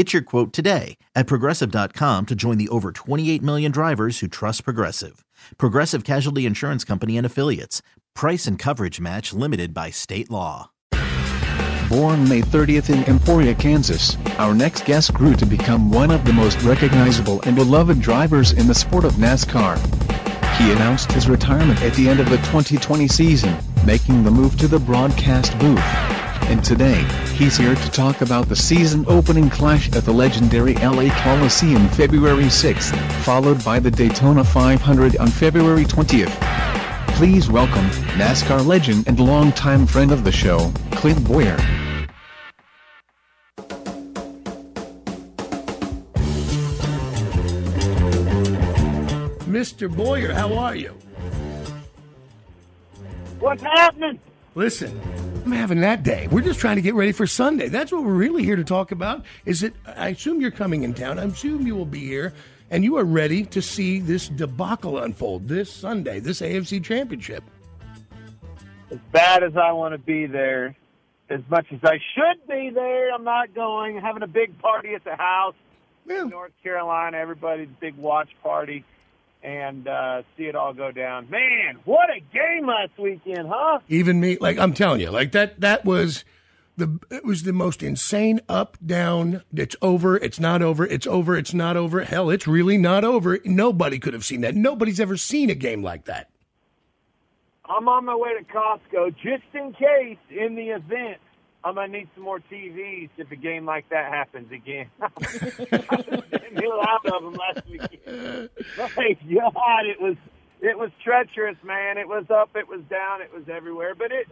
Get your quote today at progressive.com to join the over 28 million drivers who trust Progressive. Progressive Casualty Insurance Company and Affiliates. Price and coverage match limited by state law. Born May 30th in Emporia, Kansas, our next guest grew to become one of the most recognizable and beloved drivers in the sport of NASCAR. He announced his retirement at the end of the 2020 season, making the move to the broadcast booth. And today, he's here to talk about the season opening clash at the legendary LA Coliseum February 6th, followed by the Daytona 500 on February 20th. Please welcome NASCAR legend and longtime friend of the show, Clint Bowyer. Mr. Bowyer, how are you? What's happening? Listen, I'm having that day. We're just trying to get ready for Sunday. That's what we're really here to talk about. Is it? I assume you're coming in town. I assume you will be here, and you are ready to see this debacle unfold this Sunday, this AFC Championship. As bad as I want to be there, as much as I should be there, I'm not going. I'm Having a big party at the house Yeah. in North Carolina, everybody's big watch party, and uh, see it all go down. Man, what a game last weekend, huh? Even me, like I'm telling you, like that. That was the. It was the most insane up down. It's over. It's not over. It's over. It's not over. Hell, it's really not over. Nobody could have seen that. Nobody's ever seen a game like that. I'm on my way to Costco just in case in the event I'm gonna need some more TVs if a game like that happens again. I a lot of them last weekend. My God, it was it was treacherous, man. It was up, it was down, it was everywhere. But it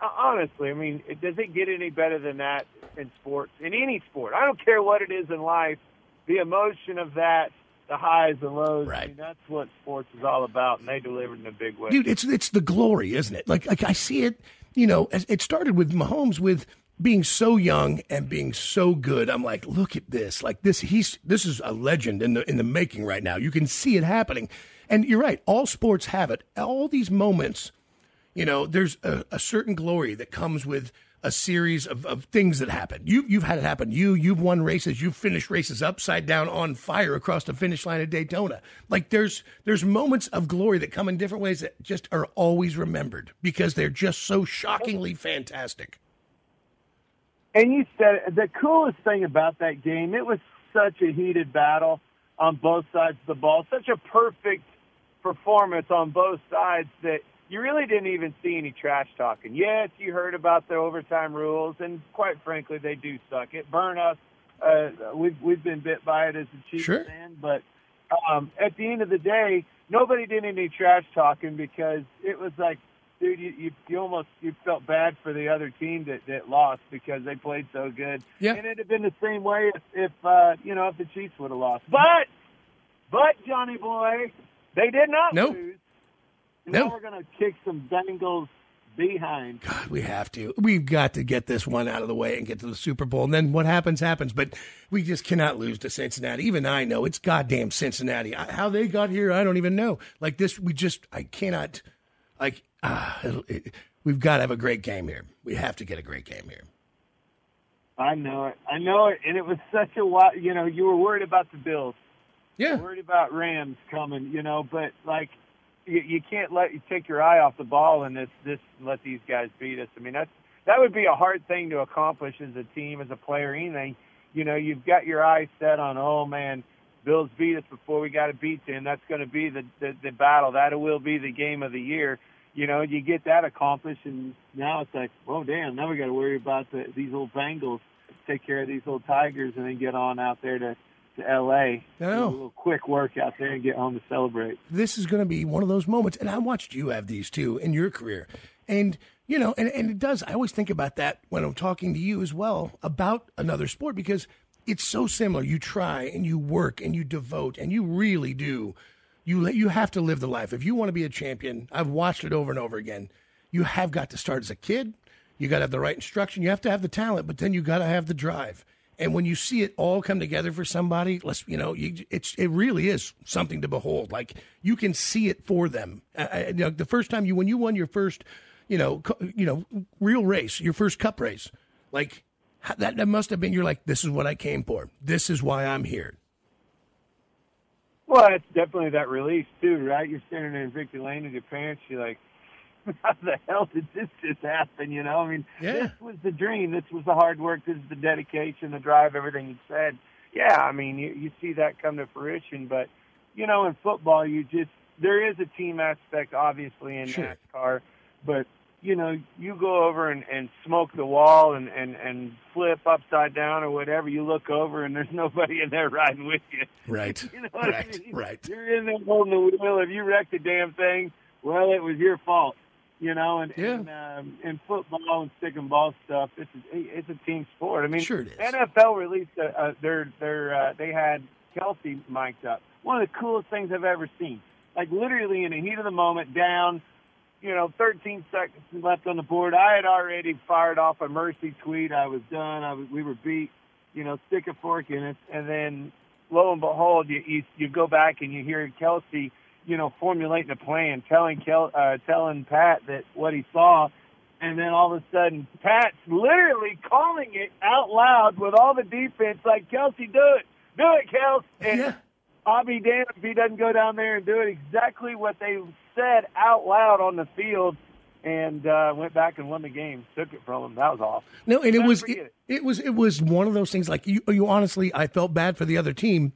uh, honestly, I mean, it, does it get any better than that in sports? In any sport, I don't care what it is in life. The emotion of that, the highs and lows. I Right. mean, that's what sports is all about, and they delivered in a big way. dude. It's it's the glory, isn't it? Like like I see it. You know, it started with Mahomes with being so young and being so good. I'm like, look at this. Like this, he's this is a legend in the in the making right now. You can see it happening, and you're right. All sports have it. All these moments, you know, there's a, a certain glory that comes with a series of, of things that happen. You you've had it happen. You you've won races. You've finished races upside down on fire across the finish line at Daytona. Like there's there's moments of glory that come in different ways that just are always remembered because they're just so shockingly fantastic. And you said the coolest thing about that game, it was such a heated battle on both sides of the ball, such a perfect performance on both sides that you really didn't even see any trash talking. Yes, you heard about the overtime rules, and quite frankly, they do suck. It burn us. Uh, we've we've been bit by it as a Chiefs Sure. fan, but um, at the end of the day, nobody did any trash talking because it was like, dude, you, you, you almost you felt bad for the other team that, that lost because they played so good. Yeah. And it'd have been the same way if, if uh, you know if the Chiefs would have lost. But but Johnny boy, they did not No. lose. No. Now we're gonna kick some Bengals behind. God, we have to. We've got to get this one out of the way and get to the Super Bowl. And then what happens, happens. But we just cannot lose to Cincinnati. Even I know it's goddamn Cincinnati. I- How they got here, I don't even know. Like this, we just, I cannot, like, ah, it'll- it, we've got to have a great game here. We have to get a great game here. I know it. I know it. And it was such a while. You know, you were worried about the Bills. Yeah. worried about Rams coming, you know, but like you, you can't let you take your eye off the ball and this this let these guys beat us. I mean that's that would be a hard thing to accomplish as a team, as a player, anything. You know, you've got your eyes set on, oh man, Bills beat us before we got to beat them. That's going to be the, the the battle. That will be the game of the year. you know, you get that accomplished, and now it's like, oh damn, now we got to worry about the, these old Bengals, take care of these old Tigers, and then get on out there to to L.A. Oh. Do a little quick work out there and get home to celebrate. this is going to be one of those moments. And I watched you have these too in your career. And, you know, and, and it does. I always think about that when I'm talking to you as well about another sport because it's so similar. You try and you work and you devote and you really do. You, you have to live the life. If you want to be a champion, I've watched it over and over again. You have got to start as a kid. You got to have the right instruction. You have to have the talent, but then you got to have the drive. And when you see it all come together for somebody, let's you know, you, it's it really is something to behold. Like you can see it for them. I, you know, the first time you when you won your first, you know, co- you know, real race, your first cup race, like that that must have been. You're like, this is what I came for. This is why I'm here. Well, it's definitely that release too, right? You're standing in Victory Lane with your parents. You're like, how the hell did this just happen? You know, I mean, Yeah. this was the dream. This was the hard work. This is the dedication, the drive, everything you said. Yeah, I mean, you, you see that come to fruition. But you know, in football, you just there is a team aspect, obviously, in Sure. NASCAR. But you know, you go over and, and smoke the wall and, and, and flip upside down or whatever. You look over and there's nobody in there riding with you. Right. You know what right. I mean? Right. You're in there holding the wheel. If you wrecked the damn thing, well, it was your fault. You know, and, Yeah. and um, in football and stick and ball stuff, it's a, it's a team sport. I mean, Sure it is. NFL released a, a, their their uh, they had Kelce mic'd up. One of the coolest things I've ever seen. Like literally in the heat of the moment, down, you know, 13 seconds left on the board. I had already fired off a mercy tweet. I was done. I was we were beat. You know, stick a fork in it, and then lo and behold, you you, you go back and you hear Kelce, you know, formulating a plan, telling Kel, uh, telling Pat that what he saw, and then all of a sudden, Pat's literally calling it out loud with all the defense, like Kelce, do it, do it, Kelce. And Yeah. I'll be damned if he doesn't go down there and do it exactly what they said out loud on the field, and uh, went back and won the game. Took it from him. That was awesome. No, and it was forget it, it was it was one of those things. Like you, you honestly, I felt bad for the other team.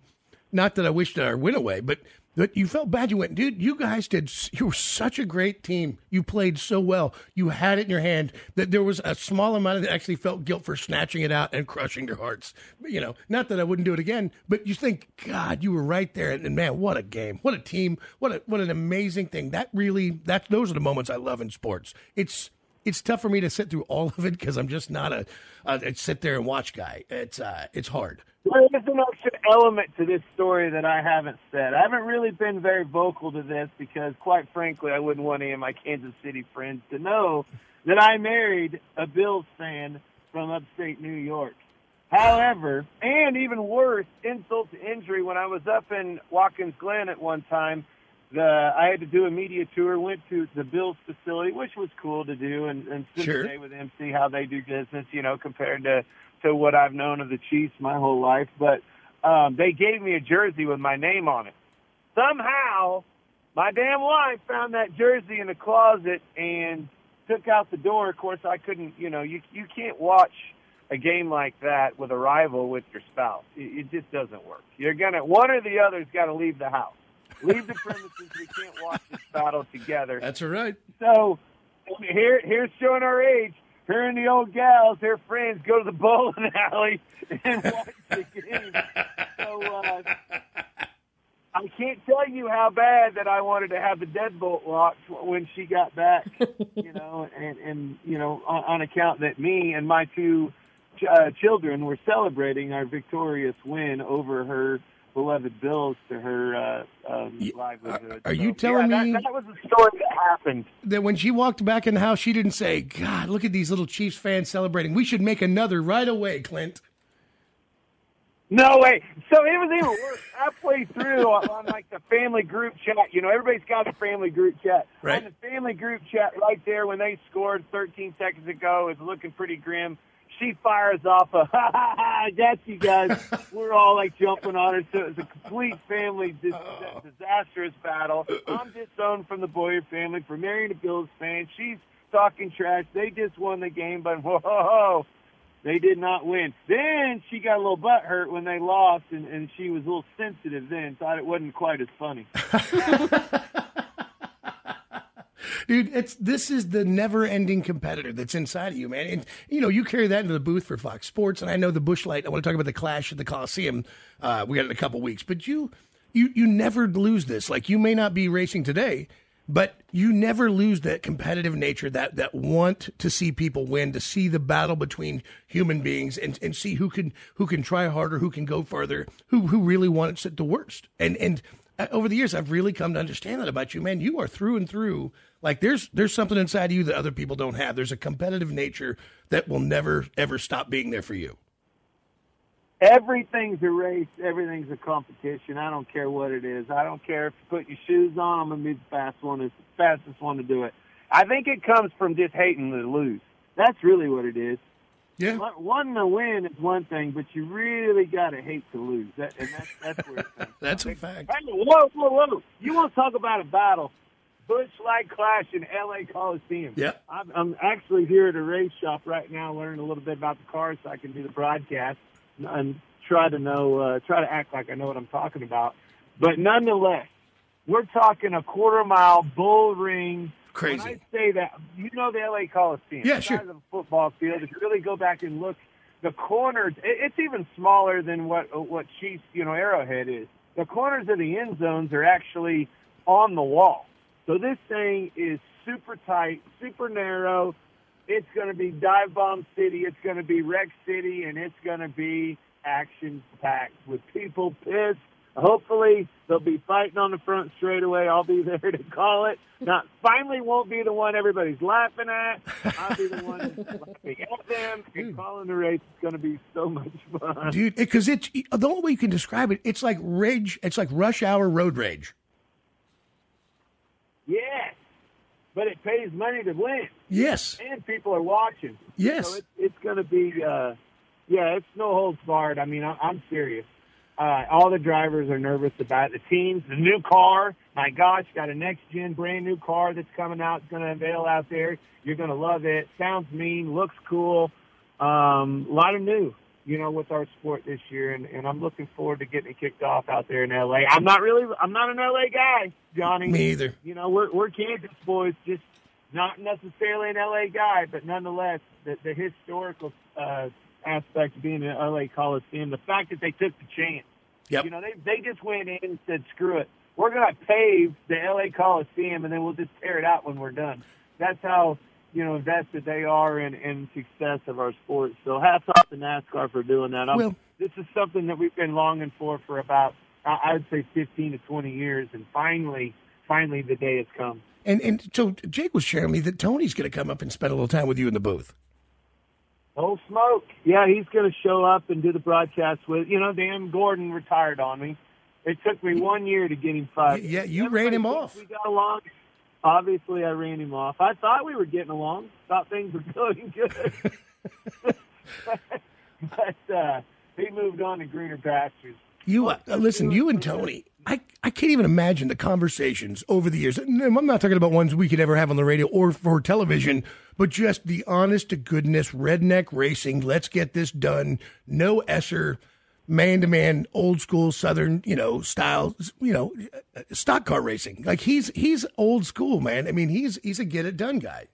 Not that I wished our win away, but but you felt bad. You went, dude. You guys did. You were such a great team. You played so well. You had it in your hand. That there was a small amount of that actually felt guilt for snatching it out and crushing their hearts. You know, not that I wouldn't do it again, but you think, God, you were right there. And, and man, what a game! What a team! What a what an amazing thing. That really that those are the moments I love in sports. It's it's tough for me to sit through all of it because I'm just not a, a, sit there and watch guy. It's uh, it's hard. There is an extra element to this story that I haven't said. I haven't really been very vocal to this because, quite frankly, I wouldn't want any of my Kansas City friends to know that I married a Bills fan from upstate New York. However, and even worse, insult to injury, when I was up in Watkins Glen at one time, the I had to do a media tour, went to the Bills facility, which was cool to do, and, and spend Sure. the day with them, see how they do business, you know, compared to to what I've known of the Chiefs my whole life. But um, they gave me a jersey with my name on it. Somehow, my damn wife found that jersey in the closet and took out the door. Of course, I couldn't. You know, you you can't watch a game like that with a rival with your spouse. It, it just doesn't work. You're gonna one or the other's got to leave the house. Leave the premises. We can't watch this battle together. That's all right. So here, here's showing our age. Her and the old gals, their friends, go to the bowling alley and watch the game. So uh, I can't tell you how bad that I wanted to have the deadbolt locked when she got back. You know, and and you know, on, on account that me and my two uh, children were celebrating our victorious win over her beloved Bills to her uh, um, Y- livelihood. are- are you telling yeah, me- that, that was a story that happened? That when she walked back in the house, she didn't say, "God, look at these little Chiefs fans celebrating. We should make another right away, Clint." No way. So it was even worse. Halfway through on, on like the family group chat, you know, everybody's got a family group chat. Right. On the family group chat right there when they scored 13 seconds ago, it's looking pretty grim. She fires off a ha ha ha. Got you guys. We're all like jumping on her. So it was a complete family dis- disastrous battle. I'm disowned from the Bowyer family for marrying a Bills fan. She's talking trash. They just won the game, but whoa. They did not win. Then she got a little butt hurt when they lost, and, and she was a little sensitive then, thought it wasn't quite as funny. dude. It's this is the never-ending competitor that's inside of you, man. And you know, you carry that into the booth for Fox Sports, and I know the Busch Light. I want to talk about the clash at the Coliseum. Uh, we got in a couple weeks, but you, you, you never lose this. Like you may not be racing today, but you never lose that competitive nature, that that want to see people win, to see the battle between human beings, and, and see who can who can try harder, who can go further, who who really wants it the worst. And and over the years, I've really come to understand that about you, man. You are through and through. Like there's there's something inside of you that other people don't have. There's a competitive nature that will never ever stop being there for you. Everything's a race. Everything's a competition. I don't care what it is. I don't care if you put your shoes on. I'm gonna be the fast one, the fastest one to do it. I think it comes from just hating to lose. That's really what it is. Yeah. One to win is one thing, but you really got to hate to lose. That, and that's, that's where it That's a fact. Hey, whoa, whoa, whoa. You want to talk about a battle? Busch Light Clash in L.A. Coliseum. Yeah. I'm, I'm actually here at a race shop right now learning a little bit about the cars so I can do the broadcast and try to know, uh, try to act like I know what I'm talking about. But nonetheless, we're talking a quarter mile bull ring. Crazy. When I say that, you know the LA Coliseum. Yeah, the sure. size of a football field. If you really go back and look, the corners, it- it's even smaller than what what Chiefs, you know, Arrowhead is. The corners of the end zones are actually on the wall. So this thing is super tight, super narrow. It's going to be dive bomb city. It's going to be wreck city, and it's going to be action packed with people pissed. Hopefully, they'll be fighting on the front straightaway. I'll be there to call it. Not finally won't be the one everybody's laughing at. I'll be the one laughing at them and calling the race. It's going to be so much fun. dude. Because it's the only way you can describe it. It's like rage. It's like rush hour road rage. Yes, but it pays money to win. Yes. and people are watching. Yes. So it's, it's going to be, uh, yeah, it's no holds barred. I mean, I, I'm serious. Uh, all the drivers are nervous about the teams. The new car, my gosh, got a next gen brand new car that's coming out. It's going to unveil out there. You're going to love it. Sounds mean, looks cool. Um, a lot of new, you know, with our sport this year, and, and I'm looking forward to getting it kicked off out there in LA. I'm not really, I'm not an LA guy, Johnny. Me either. You know, we're we're Kansas boys, just not necessarily an LA guy, but nonetheless, the, the historical uh, aspect of being an LA Coliseum, the fact that they took the chance. Yep. You know, they they just went in and said, "Screw it, we're going to pave the LA Coliseum, and then we'll just tear it out when we're done." That's how you know invested they are in in success of our sport. So hats off to NASCAR for doing that. Well- this is something that we've been longing for for about I- I'd say 15 to 20 years, and finally, finally, the day has come. And and so Jake was sharing me that Tony's going to come up and spend a little time with you in the booth. Oh, smoke! Yeah, he's going to show up and do the broadcast with. You know, Dan Gordon retired on me. It took me one year to get him fired. Yeah, you Everybody ran him off. We got along. Obviously, I ran him off. I thought we were getting along. Thought things were going good. but uh, he moved on to greener pastures. You uh, listen, you and Tony. I, I can't even imagine the conversations over the years. I'm not talking about ones we could ever have on the radio or for television, but just the honest to goodness redneck racing. Let's get this done. No Esser, man to man, old school Southern, you know, style, you know, stock car racing. Like he's he's old school, man. I mean, he's he's a get it done guy.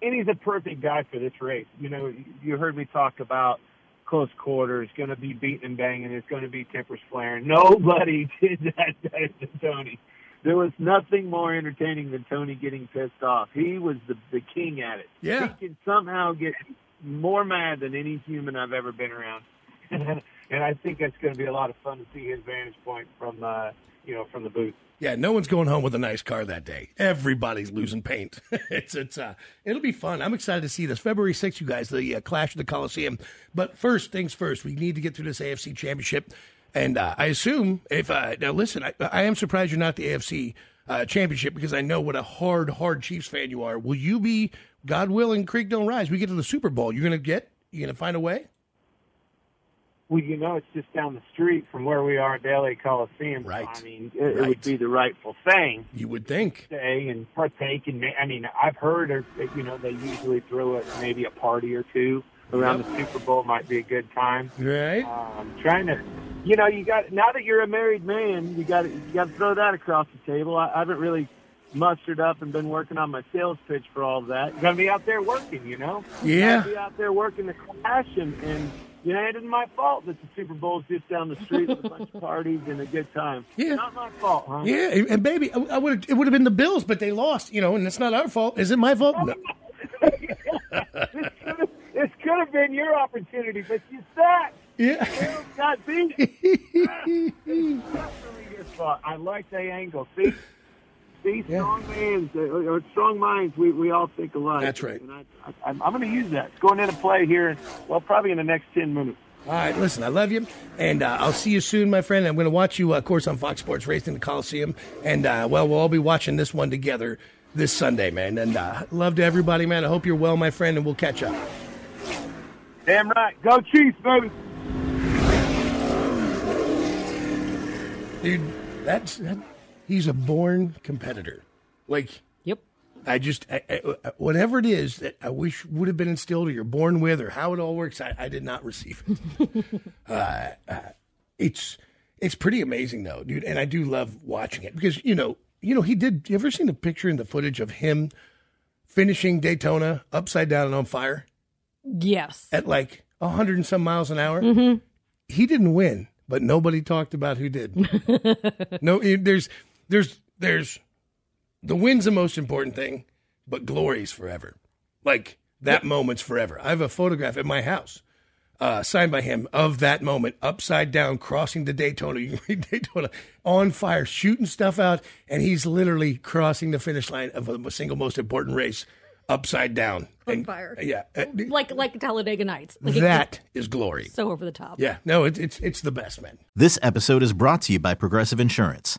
and he's a perfect guy for this race. You know, you heard me talk about close quarters, going to be beating and banging. It's going to be tempers flaring. Nobody did that better than Tony. There was nothing more entertaining than Tony getting pissed off. He was the the king at it. Yeah. he can somehow get more mad than any human I've ever been around. and I think that's going to be a lot of fun to see his vantage point from uh, you know from the booth. Yeah, no one's going home with a nice car that day. Everybody's losing paint. it's it's uh, it'll be fun. I'm excited to see this February 6th, you guys, the uh, Clash of the Coliseum. But first things first, we need to get through this AFC Championship, and uh, I assume if uh, now listen, I, I am surprised you're not the AFC uh, Championship because I know what a hard, hard Chiefs fan you are. Will you be, God willing, Creek don't rise? We get to the Super Bowl. You're gonna get. You gonna find a way? Well, you know, it's just down the street from where we are at the LA Coliseum. so, Right. I mean, it, it would be the rightful thing. You would think. stay and partake and I mean I've heard that, you know they usually throw it maybe a party or two around the Super Bowl might be a good time. Right. Um, trying to, you know, you got now that you're a married man, you got to you got to throw that across the table. I, I haven't really mustered up and been working on my sales pitch for all of that. Going to be out there working, you know. Yeah. Be out there working the clash, and, and you know, it isn't my fault that the Super Bowl's just down the street with a bunch of parties and a good time. Yeah. Not my fault, huh? Yeah, and baby, I, would it would have been the Bills, but they lost, you know, and it's not our fault. Is it my fault? No. This could have been your opportunity, but you suck. Yeah. Got beat. Definitely your fault. I like the angle. See, see, Yeah. strong minds uh, or strong minds. We we all think alike. That's right. And I, I'm going to use that. It's going into play here. Well, probably in the next ten minutes. All right, listen, I love you, and uh, I'll see you soon, my friend. I'm going to watch you, uh, of course, on Fox Sports Racing the Coliseum, and uh, well, we'll all be watching this one together this Sunday, man. And uh, love to everybody, man. I hope you're well, my friend, and we'll catch up. Damn right. Go Chiefs, baby. Dude, that's that, he's a born competitor. Like, Yep. I just, I, I, whatever it is that I wish would have been instilled or you're born with or how it all works, I, I did not receive it. uh, uh, it's, it's pretty amazing though, dude. And I do love watching it because, you know, you know, he did, you ever seen the picture and the footage of him finishing Daytona upside down and on fire Yes. at like a hundred and some miles an hour? He didn't win, but nobody talked about who did. no, it- there's, there's, there's, the win's the most important thing, but glory's forever. Like that moment's forever. I have a photograph at my house, uh, signed by him of that moment, upside down, crossing the Daytona. You read Daytona on fire, shooting stuff out, and he's literally crossing the finish line of the single most important race, upside down. On fire. Yeah, uh, Like like Talladega Nights. Like it- that is glory. so over the top. Yeah, no, it's it's it's the best, man. This episode is brought to you by Progressive Insurance.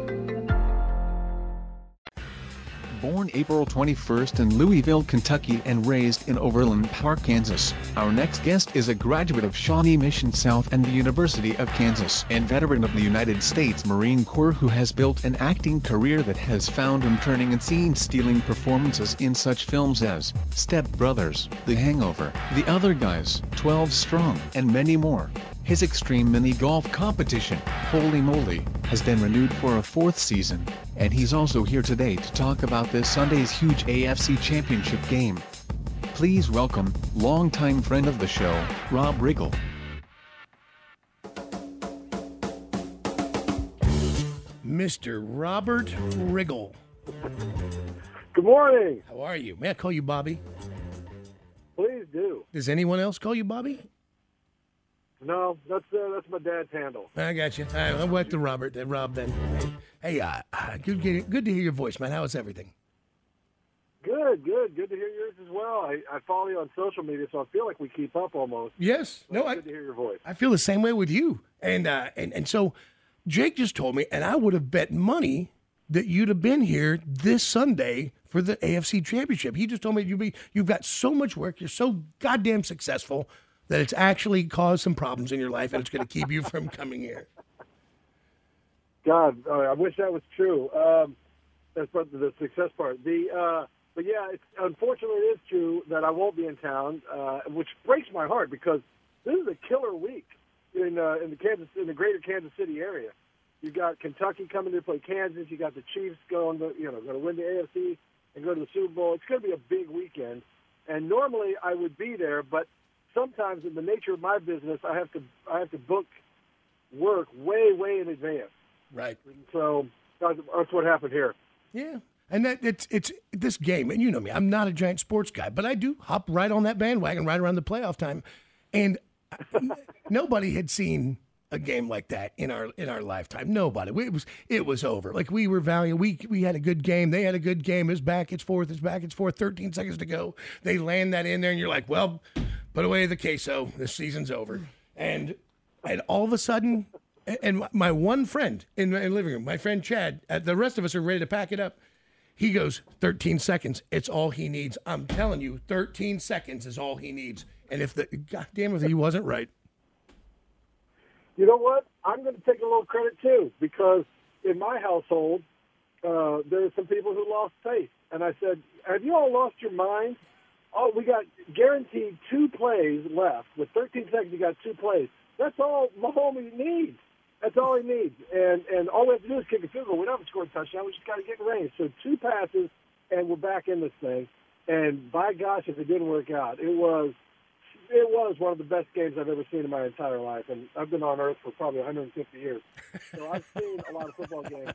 Born April 21st in Louisville, Kentucky and raised in Overland Park, Kansas, our next guest is a graduate of Shawnee Mission South and the University of Kansas and veteran of the United States Marine Corps who has built an acting career that has found him turning and scene-stealing performances in such films as Step Brothers, The Hangover, The Other Guys, 12 Strong, and many more. His extreme mini golf competition, Holy Moly, has been renewed for a fourth season, and he's also here today to talk about this Sunday's huge AFC Championship game. Please welcome, longtime friend of the show, Rob Riggle. Mr. Robert Riggle. Good morning. How are you? May I call you Bobby? Please do. Does anyone else call you Bobby? No, that's uh, that's my dad's handle. I got you. All right, I went to Robert, then Rob, then. Hey, uh, uh, good, good, to hear your voice, man. How is everything? Good, good, good to hear yours as well. I, I follow you on social media, so I feel like we keep up almost. Yes. No, I, good to hear your voice. I feel the same way with you. And uh, and and so Jake just told me, and I would have bet money that you'd have been here this Sunday for the AFC Championship. He just told me you be you've got so much work, you're so goddamn successful that it's actually caused some problems in your life, and it's going to keep you from coming here. God, I wish that was true. Um, That's part the success part. The uh, but yeah, it's, unfortunately, it is true that I won't be in town, uh, which breaks my heart because this is a killer week in uh, in the Kansas in the greater Kansas City area. You got Kentucky coming to play Kansas. You got the Chiefs going to you know going to win the AFC and go to the Super Bowl. It's going to be a big weekend. And normally I would be there, but sometimes in the nature of my business, I have to I have to book work way way in advance. Right. And so that's, that's what happened here. Yeah. And that it's it's this game, and you know me, I'm not a giant sports guy, but I do hop right on that bandwagon right around the playoff time. And nobody had seen a game like that in our in our lifetime. Nobody. It was it was over. Like we were valiant. We we had a good game. They had a good game. It's back. It's forth. It's back. It's forth. Thirteen seconds to go. They land that in there, and you're like, well, put away the queso. This season's over. And and all of a sudden, and my one friend in the living room, my friend Chad, uh, the rest of us are ready to pack it up. He goes, 13 seconds. It's all he needs. I'm telling you, 13 seconds is all he needs. And if the goddamn if he wasn't right. You know what? I'm going to take a little credit too because in my household, uh, there some people who lost faith, and I said, "Have you all lost your minds? Oh, we got guaranteed two plays left. With 13 seconds, you got two plays. That's all Mahomes needs. That's all he needs. And and all we have to do is kick a field goal. We don't have to score a touchdown. We just got to get in range. So two passes, and we're back in this thing. And by gosh, if it didn't work out, it was it was one of the best games I've ever seen in my entire life. And I've been on Earth for probably 150 years, so I've seen a lot of football games.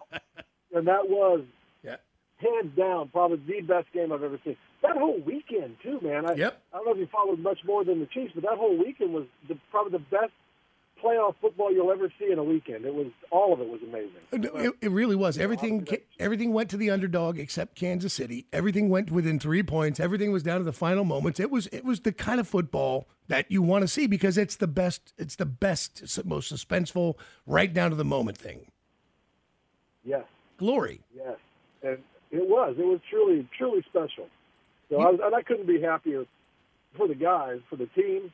And that was yeah. hands down probably the best game I've ever seen. That whole weekend too, man. I, yep. I don't know if you followed much more than the Chiefs, but that whole weekend was the, probably the best playoff football you'll ever see in a weekend. It was all of it was amazing. It, it really was. Everything everything went to the underdog except Kansas City. Everything went within three points. Everything was down to the final moments. It was it was the kind of football that you want to see because it's the best. It's the best, most suspenseful, right down to the moment thing. Yes. Glory. Yes, and it was. It was truly truly special. So I was, and I couldn't be happier for the guys, for the team,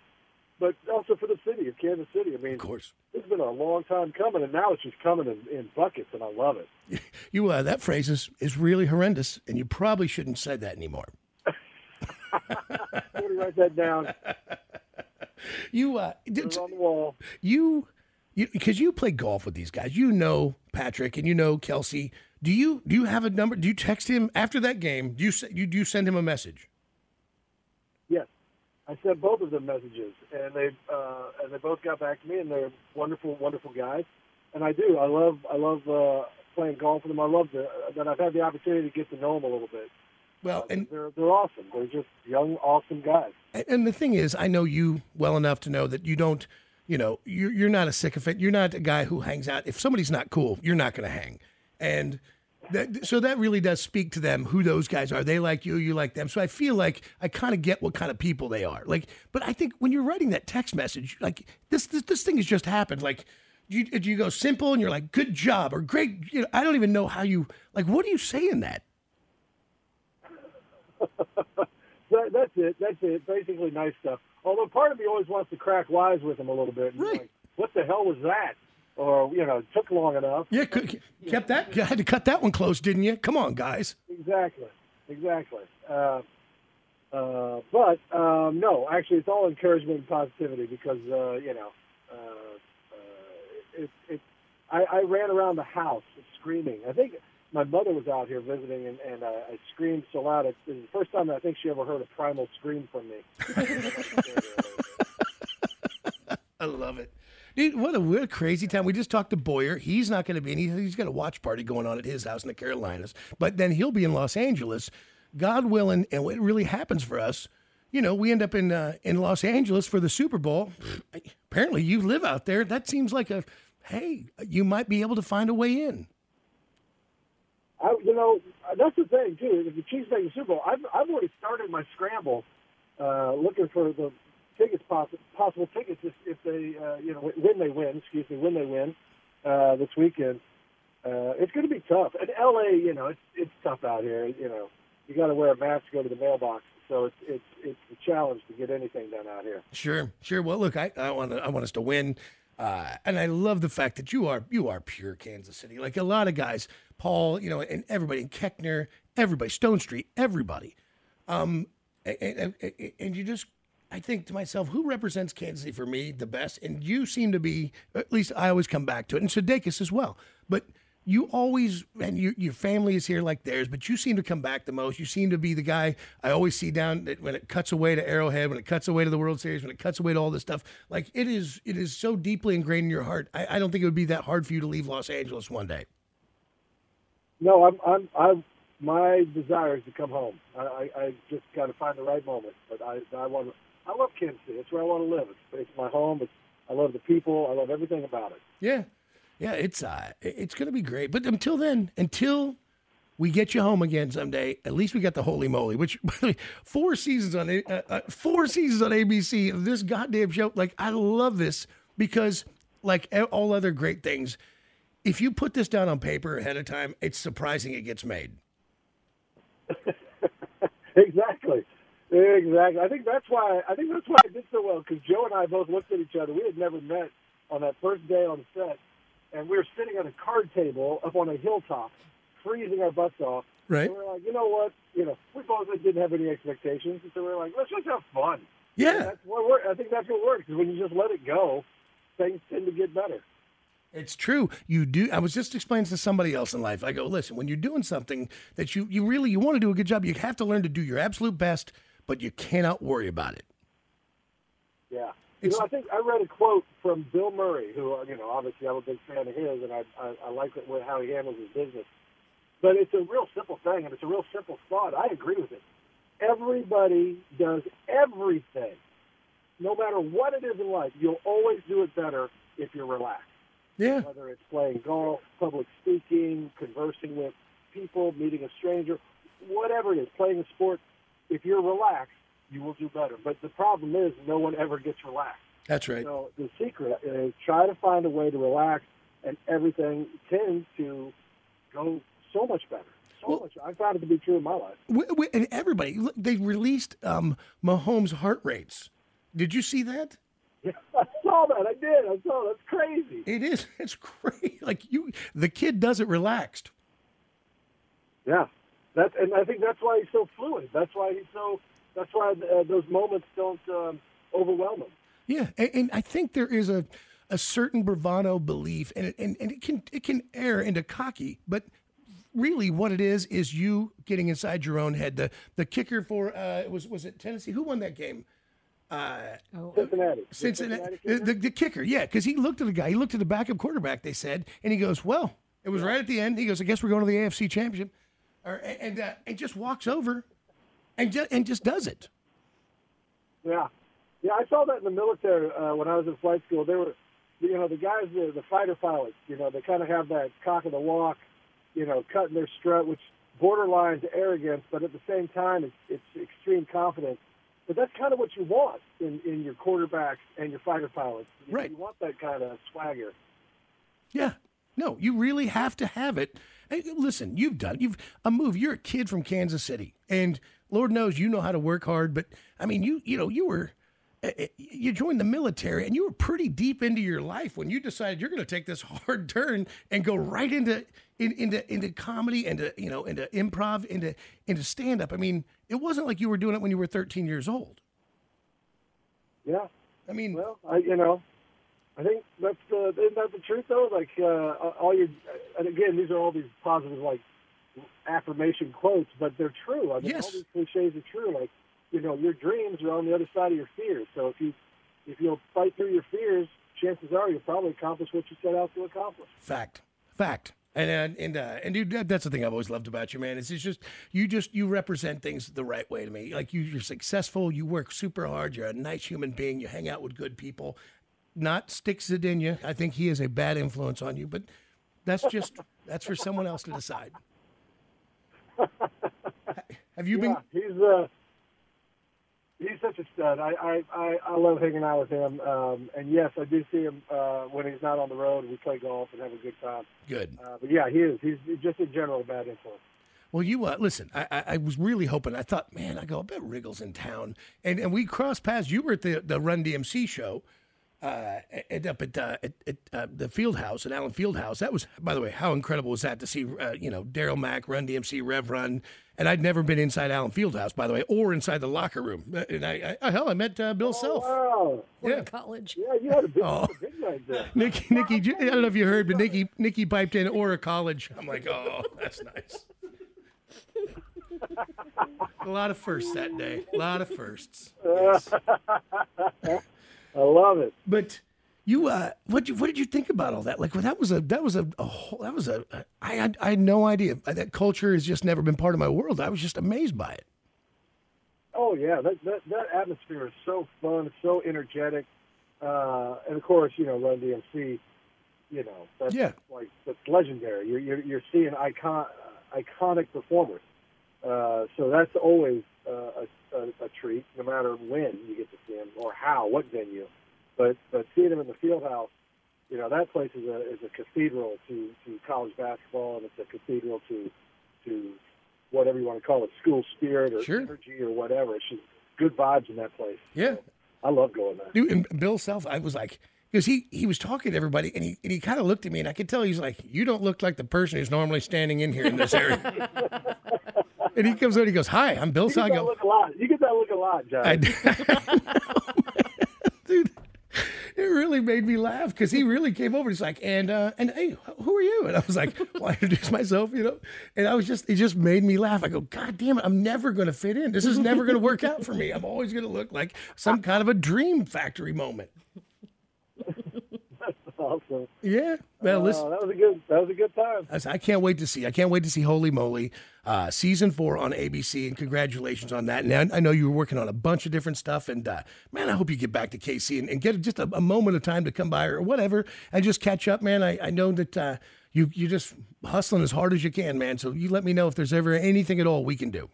but also for the city of Kansas City. I mean, of course, it's been a long time coming, and now it's just coming in, in buckets, and I love it. You uh, that phrase is is really horrendous, and you probably shouldn't say that anymore. Somebody write that down. You uh, it on the wall. you you because you play golf with these guys. You know Patrick and you know Kelce. Do you do you have a number? Do you text him after that game? Do you you do you send him a message? Yes, I sent both of them messages, and they uh, and they both got back to me, and they're wonderful, wonderful guys. And I do. I love I love uh, playing golf with them. I love the, that I've had the opportunity to get to know them a little bit. Well, and they're they're awesome. They're just young, awesome guys. And- And the thing is, I know you well enough to know that you don't, you know, you're, you're not a sycophant. You're not a guy who hangs out. If somebody's not cool, you're not going to hang. And that, so that really does speak to them who those guys are. They like you, you like them. So I feel like I kind of get what kind of people they are. Like, but I think when you're writing that text message, like this, this, this thing has just happened. Like, you, you go simple and you're like, good job or great. You know, I don't even know how you, like, what do you say in that? That, that's it. That's it. Basically, nice stuff. Although part of me always wants to crack wise with them a little bit. and be Like, what the hell was that? Or you know, it took long enough. Yeah, could, kept that. You had to cut that one close, didn't you? Come on, guys. Exactly. Exactly. Uh, uh, but um, no, actually, it's all encouragement and positivity because uh, you know, uh, uh, it, it, I, I ran around the house screaming. I think my mother was out here visiting, and, and uh, I screamed so loud. It, it was the first time I think she ever heard a primal scream from me. I love it. Dude, what a weird, crazy time. We just talked to Bowyer. He's not going to be, and he- he's got a watch party going on at his house in the Carolinas. But then he'll be in Los Angeles, God willing, and what really happens for us, you know, we end up in uh, in Los Angeles for the Super Bowl. Apparently, you live out there. That seems like a, hey, you might be able to find a way in. I, you know, that's the thing too. If the Chiefs make the Super Bowl, I've I've already started my scramble, uh, looking for the tickets possible possible tickets if, if they uh, you know when they win. Excuse me, when they win uh, this weekend. Uh, it's going to be tough. And L.A., you know, it's it's tough out here. You know, you got to wear a mask to go to the mailbox, so it's it's it's a challenge to get anything done out here. Sure, sure. Well, look, I, I want I want us to win, uh, and I love the fact that you are you are pure Kansas City. Like a lot of guys, Paul, you know, and everybody, and Koechner, everybody, Stonestreet, everybody. Um, and, and, and you just, I think to myself, who represents Kansas City for me the best? And you seem to be, at least I always come back to it, and Sudeikis as well. But you always, and you, your family is here like theirs, but you seem to come back the most. You seem to be the guy I always see down when it cuts away to Arrowhead, when it cuts away to the World Series, when it cuts away to all this stuff. Like it is, it is so deeply ingrained in your heart. I, I don't think it would be that hard for you to leave Los Angeles one day. No, I'm, I'm, I'm. My desire is to come home. I, I, I just got to find the right moment. But I, I want. to I love Kansas City. It's where I want to live. It's, it's my home. It's, I love the people. I love everything about it. Yeah, yeah. It's uh, it's going to be great. But until then, until we get you home again someday, at least we got the holy moly. Which four seasons on uh, uh, four seasons on ABC. This goddamn show. Like I love this because, like all other great things, if you put this down on paper ahead of time, it's surprising it gets made. Exactly. I think that's why I think that's why I did so well because Joe and I both looked at each other. We had never met on that first day on set, and we were sitting at a card table up on a hilltop, freezing our butts off. Right. And we are like, you know what? You know, we both didn't have any expectations, and so we are like, let's just have fun. Yeah. And that's what works. I think that's what works. Is when you just let it go, things tend to get better. It's true. You do. I was just explaining to somebody else in life. I go, listen, when you're doing something that you, you really you want to do a good job, you have to learn to do your absolute best but you cannot worry about it. Yeah. You know, I think I read a quote from Bill Murray, who, uh, you know, obviously I'm a big fan of his, and I, I, I like it, how he handles his business. But it's a real simple thing, and it's a real simple thought. I agree with it. Everybody does everything. No matter what it is in life, you'll always do it better if you're relaxed. Yeah. Whether it's playing golf, public speaking, conversing with people, meeting a stranger, whatever it is, playing a sport, if you're relaxed, you will do better. But the problem is, no one ever gets relaxed. That's right. So the secret is try to find a way to relax, and everything tends to go so much better. So well, much. I found it to be true in my life. We, we, and everybody, look, they released um, Mahomes' heart rates. Did you see that? Yeah, I saw that. I did. I saw. That's crazy. It is. It's crazy. Like you, the kid does it relaxed. Yeah, that, and I think that's why he's so fluid. That's why he's so. That's why uh, those moments don't um, overwhelm him. Yeah, and, and, I think there is a a certain bravado belief, and and, and it can it can err into cocky, but really what it is is you getting inside your own head. The the kicker for uh, was was it Tennessee? Who won that game? Uh, oh. Cincinnati. Cincinnati. The, the, the kicker, yeah, because he looked at the guy. He looked at the backup quarterback. They said, and he goes, "Well, it was right at the end." He goes, "I guess we're going to the AFC Championship." Or and uh, and just walks over and just and just does it. Yeah, yeah, I saw that in the military uh, when I was in flight school. They were, you know, the guys, the, the fighter pilots. You know, they kind of have that cock of the walk, you know, cutting their strut, which borderlines arrogance, but at the same time, it's, it's extreme confidence. But that's kind of what you want in, in your quarterbacks and your fighter pilots. You, right. You want that kind of swagger. Yeah. No, you really have to have it Hey, listen, you've done you've a move. You're a kid from Kansas City, and Lord knows you know how to work hard. But I mean, you you know you were eh, eh, you joined the military, and you were pretty deep into your life when you decided you're going to take this hard turn and go right into in, into into comedy, into you know into improv, into into stand up. I mean, it wasn't like you were doing it when you were 13 years old. Yeah, I mean, well, I you know I think that's the isn't that the truth though? Like uh, all your and again, these are all these positive like affirmation quotes, but they're true. I mean, yes. all these cliches are true. Like you know, your dreams are on the other side of your fears. So if you if you'll fight through your fears, chances are you'll probably accomplish what you set out to accomplish. Fact. Fact. And and and, uh, and dude, that's the thing I've always loved about you, man. Is it's just you just you represent things the right way to me. Like you, you're successful. You work super hard. You're a nice human being. You hang out with good people, not Stick Zadinia. I think he is a bad influence on you, but that's just that's for someone else to decide. Have you yeah, been? He's uh, he's such a stud. I I, I, I love hanging out with him. Um, and yes, I do see him uh, when he's not on the road. We play golf and have a good time. Good. Uh, but yeah, he is. He's just in general a bad influence. Well, you uh, listen. I, I, I, was really hoping. I thought, man, I go. I bet Riggle's in town, and and we crossed paths. You were at the the Run DMC show, uh, at, up at, uh, at, at uh, the field house, at Allen Field House. That was, by the way, how incredible was that to see, uh, you know, Daryl Mack, Run DMC, Rev Run. And I'd never been inside Allen Field House, by the way, or inside the locker room. Uh, And I, I hell, I met uh, Bill Self. Wow. Yeah. college. Yeah, you had a big, Oh. big night there. Nikki, Nikki, I don't know if you heard, but Nikki, Nikki piped in or a college. I'm like, oh, that's nice. a lot of firsts that day. A lot of firsts. Yes. I love it. But you, uh, what you, what did you think about all that? Like, well, that was a, that was a, a whole, that was a I had, I had no idea. That culture has just never been part of my world. I was just amazed by it. Oh yeah, that that, that atmosphere is so fun, so energetic, uh, and of course, you know, Run DMC, you know, that's Yeah. like that's legendary. You're you're, you're seeing icon iconic performers, uh, so that's always uh, a, a, a treat, no matter when you get to see them or how, what venue. But but seeing them in the field house, you know, that place is a is a cathedral to to college basketball, and it's a cathedral to to whatever you want to call it, school spirit or Sure. energy or whatever. It's just good vibes in that place. Yeah. I love going there. Dude, and Bill Self, I was like, because he he was talking to everybody, and he and he kind of looked at me, and I could tell he's like, "You don't look like the person who's normally standing in here in this area." and he comes over, and he goes, "Hi, I'm Bill You get that look a lot. You get that look a lot, John. I, dude, it really made me laugh because he really came over. He's like, and uh, and hey, who are you? And I was like, well, I introduced myself, you know. And I was just, it just made me laugh. I go, God damn it, I'm never going to fit in. This is never going to work out for me. I'm always going to look like some kind of a dream factory moment. Awesome. Yeah. Well, Uh, listen. that was a good. That was a good time. I I can't wait to see. I can't wait to see Holey Moley uh, season four on ABC, and congratulations on that. And I, know you were working on a bunch of different stuff, and uh, man, I hope you get back to KC and, and get just a, a moment of time to come by or whatever and just catch up, man. I, I know that uh, you you just hustling as hard as you can, man. So you let me know if there's ever anything at all we can do.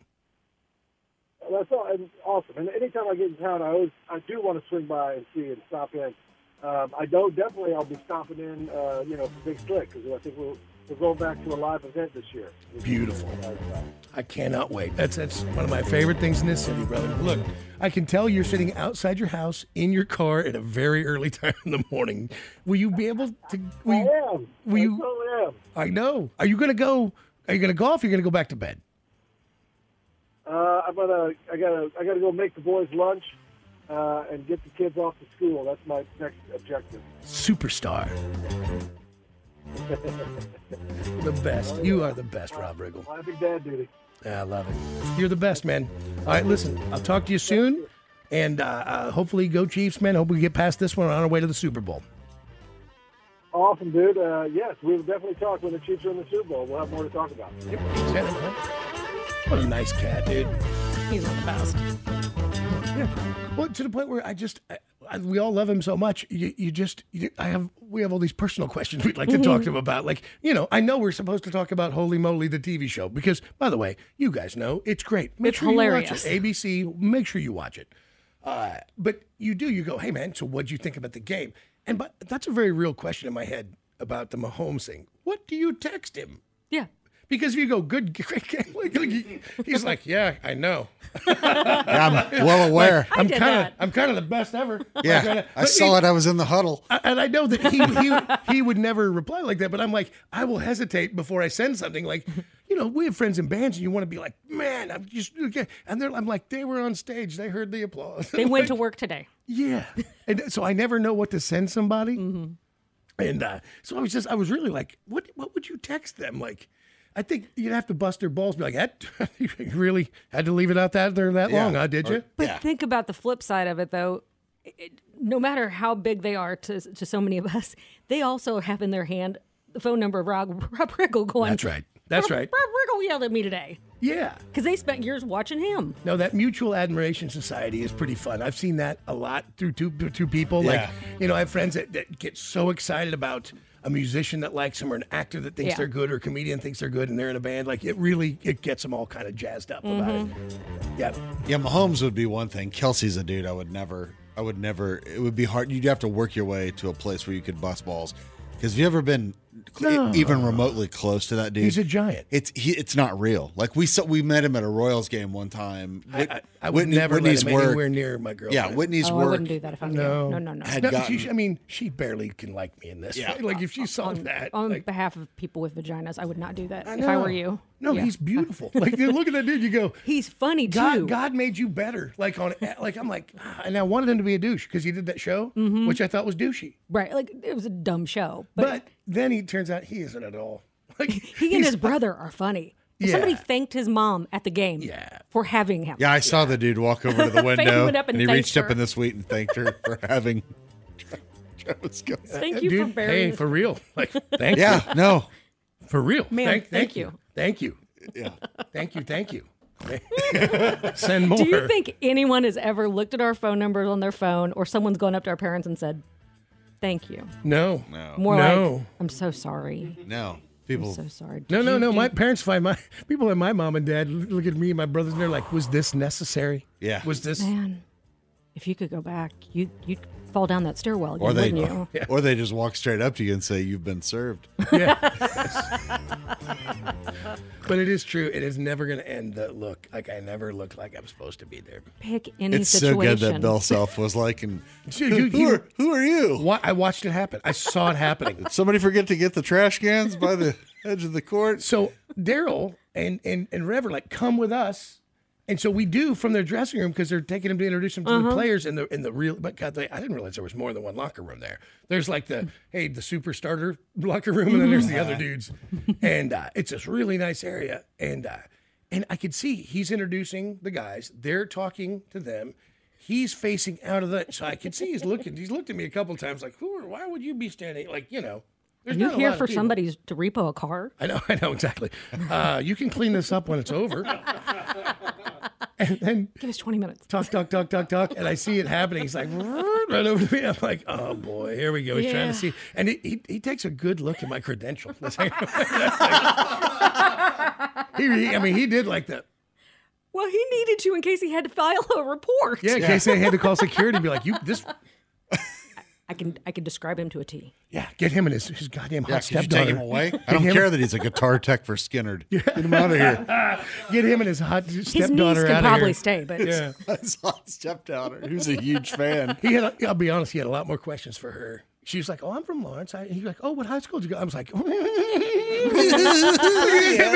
That's all, awesome. And anytime I get in town, I always I do want to swing by and see and stop in. Um, I know definitely I'll be stopping in, uh, you know, for Big Slick because I think we're we're going back to a live event this year. Beautiful. I cannot wait. That's that's one of my favorite things in this city, brother. Look, I can tell you're sitting outside your house in your car at a very early time in the morning. Will you be able to? Will I you, am. will I you- totally am. I know. Are you going to go? Are you going to golf? Or are you going to go back to bed? Uh, I'm gonna I gotta I gotta go make the boys lunch uh, and get the kids off to school. That's my next objective. Superstar. The best. You are the best, Rob Riggle. Classic dad duty. I love it. You're the best, man. All right, listen. I'll talk to you soon, and uh, uh, hopefully, go Chiefs, man. Hope we get past this one on our way to the Super Bowl. Awesome, dude. Uh, yes, we will definitely talk when the Chiefs are in the Super Bowl. We'll have more to talk about. What a nice cat, dude. He's one of the best. Yeah. Well, to the point where I just, I, I, we all love him so much. You, you just, you, I have, we have all these personal questions we'd like to talk to him about. Like, you know, I know we're supposed to talk about Holey Moley, the TV show, because, by the way, you guys know it's great. Make It's sure hilarious. You watch it. ABC, make sure you watch it. Uh, but you do, you go, hey man, so what'd you think about the game? And but that's a very real question in my head about the Mahomes thing. What do you text him? Yeah. Because if you go, good, great game, like, like, he's like, yeah, I know. Yeah, I'm well aware. Like, I I'm kind of. I'm kind of the best ever. Yeah, Like, I but saw he- it. I was in the huddle. I- And I know that he, he he would never reply like that, but I'm like, I will hesitate before I send something. Like, you know, we have friends in bands, and you want to be like, man, I'm just, okay. and they're, I'm like, they were on stage, they heard the applause. They went to work today. Yeah, and so I never know what to send somebody. Mm-hmm. And uh, so I was just, I was really like, what, what would you text them? Like, I think you'd have to bust their balls, be like, that you really had to leave it out that there that Yeah. long, huh? Did you? But think about the flip side of it, though. It- no matter how big they are to, to so many of us, they also have in their hand the phone number of Rob, Rob Riggle going. That's right. That's Rob, right. Rob Riggle yelled at me today. Yeah. Because they spent years watching him. No, that mutual admiration society is pretty fun. I've seen that a lot through two two people. Like, Yeah. you know, I have friends that, that get so excited about a musician that likes them or an actor that thinks Yeah. they're good or a comedian thinks they're good and they're in a band. Like, it really it gets them all kind of jazzed up about it. Mm-hmm. Yeah. Yeah, Mahomes would be one thing. Kelce's a dude I would never, I would never, it would be hard. You'd have to work your way to a place where you could bust balls. Because have you ever been No. even remotely close to that dude. He's a giant. It's he, it's not real. Like we saw, we met him at a Royals game one time. Whit- I, I would Whitney- never Whitney's let him work. anywhere near my girlfriend. Yeah, Whitney's Oh, I work. wouldn't do that if I were No. No, no, no. Had No, gotten- she, I mean, she barely can like me in this. Yeah. way. Like if she saw on, that, on like, behalf of people with vaginas, I would not do that I if I were you. No, Yeah. he's beautiful. Like you look at that dude, you go, he's funny too. God, God made you better. Like on, like I'm like, ah, and I wanted him to be a douche because he did that show, which I thought was douchey. Right, like it was a dumb show, But, but, then he turns out he isn't at all. Like he and his brother are funny. Yeah. Somebody thanked his mom at the game Yeah. for having him. Yeah, I saw the dude walk over to the window and and he thanked reached up in the suite and thanked her for having Travis Kelce. Thank you dude, for bearing. hey, for real. Like, thank you. Yeah, no. for real. Man, thank, thank you. you. thank you, Yeah. thank you, thank you. Send more. Do you think anyone has ever looked at our phone numbers on their phone, or someone's gone up to our parents and said, "Thank you"? No, No. More No. like, "I'm so sorry. No. People. I'm so sorry." no, Did no, you no. do- My parents find my people and my mom and dad look at me and my brothers and they're like, "Was this necessary? Yeah. Was this?" man. If you could go back, you you'd fall down that stairwell again, or they wouldn't you? or they just walk straight up to you and say you've been served. But it is true. It is never going to end the look. Like I never looked like I'm supposed to be there. Pick any It's so good that Bill Self was like, and Dude, who, you- who are, who are you? Wa- I watched it happen. I saw it happening. Did somebody forget to get the trash cans by the edge of the court? So Darryl and and and Rev are like, come with us. And so we do from their dressing room because they're taking them to introduce them to Uh-huh. the players in the in the real. But God, they, I didn't realize there was more than one locker room there. There's like the hey the super starter locker room, and then there's the other dudes, and uh, it's this really nice area. And uh, and I could see he's introducing the guys. They're talking to them. He's facing out of the. So I could see he's looking. He's looked at me a couple times like, who? Are, why would you be standing like you know? Are you here for somebody to repo a car? I know, I know exactly. Uh, you can clean this up when it's over. and then Give us 20 minutes. talk, talk, talk, talk, talk, and I see it happening. He's like right over to me. I'm like, oh boy, here we go. He's trying to see, and he, he he takes a good look at my credential. That's like- he, he- I mean, he did like that. Well, he needed to in case he had to file a report. Yeah, in case they had to call security and be like, you this. I can I can describe him to a T. Yeah, get him and his, his goddamn Yeah, hot could you take him stepdaughter. away? I don't him- care that he's a guitar tech for Skinner. Get him out of here. Get him and his hot His niece stepdaughter can out of probably stay, but Yeah. His hot stepdaughter, who's a huge fan. He had, a, I'll be honest, he had a lot more questions for her. She was like, "Oh, I'm from Lawrence." I, he's like, "Oh, what high school did you go?" I was like, "Having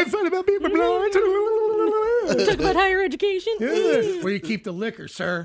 fun about being from Lawrence." talk about higher education. Yeah. Where you keep the liquor, sir?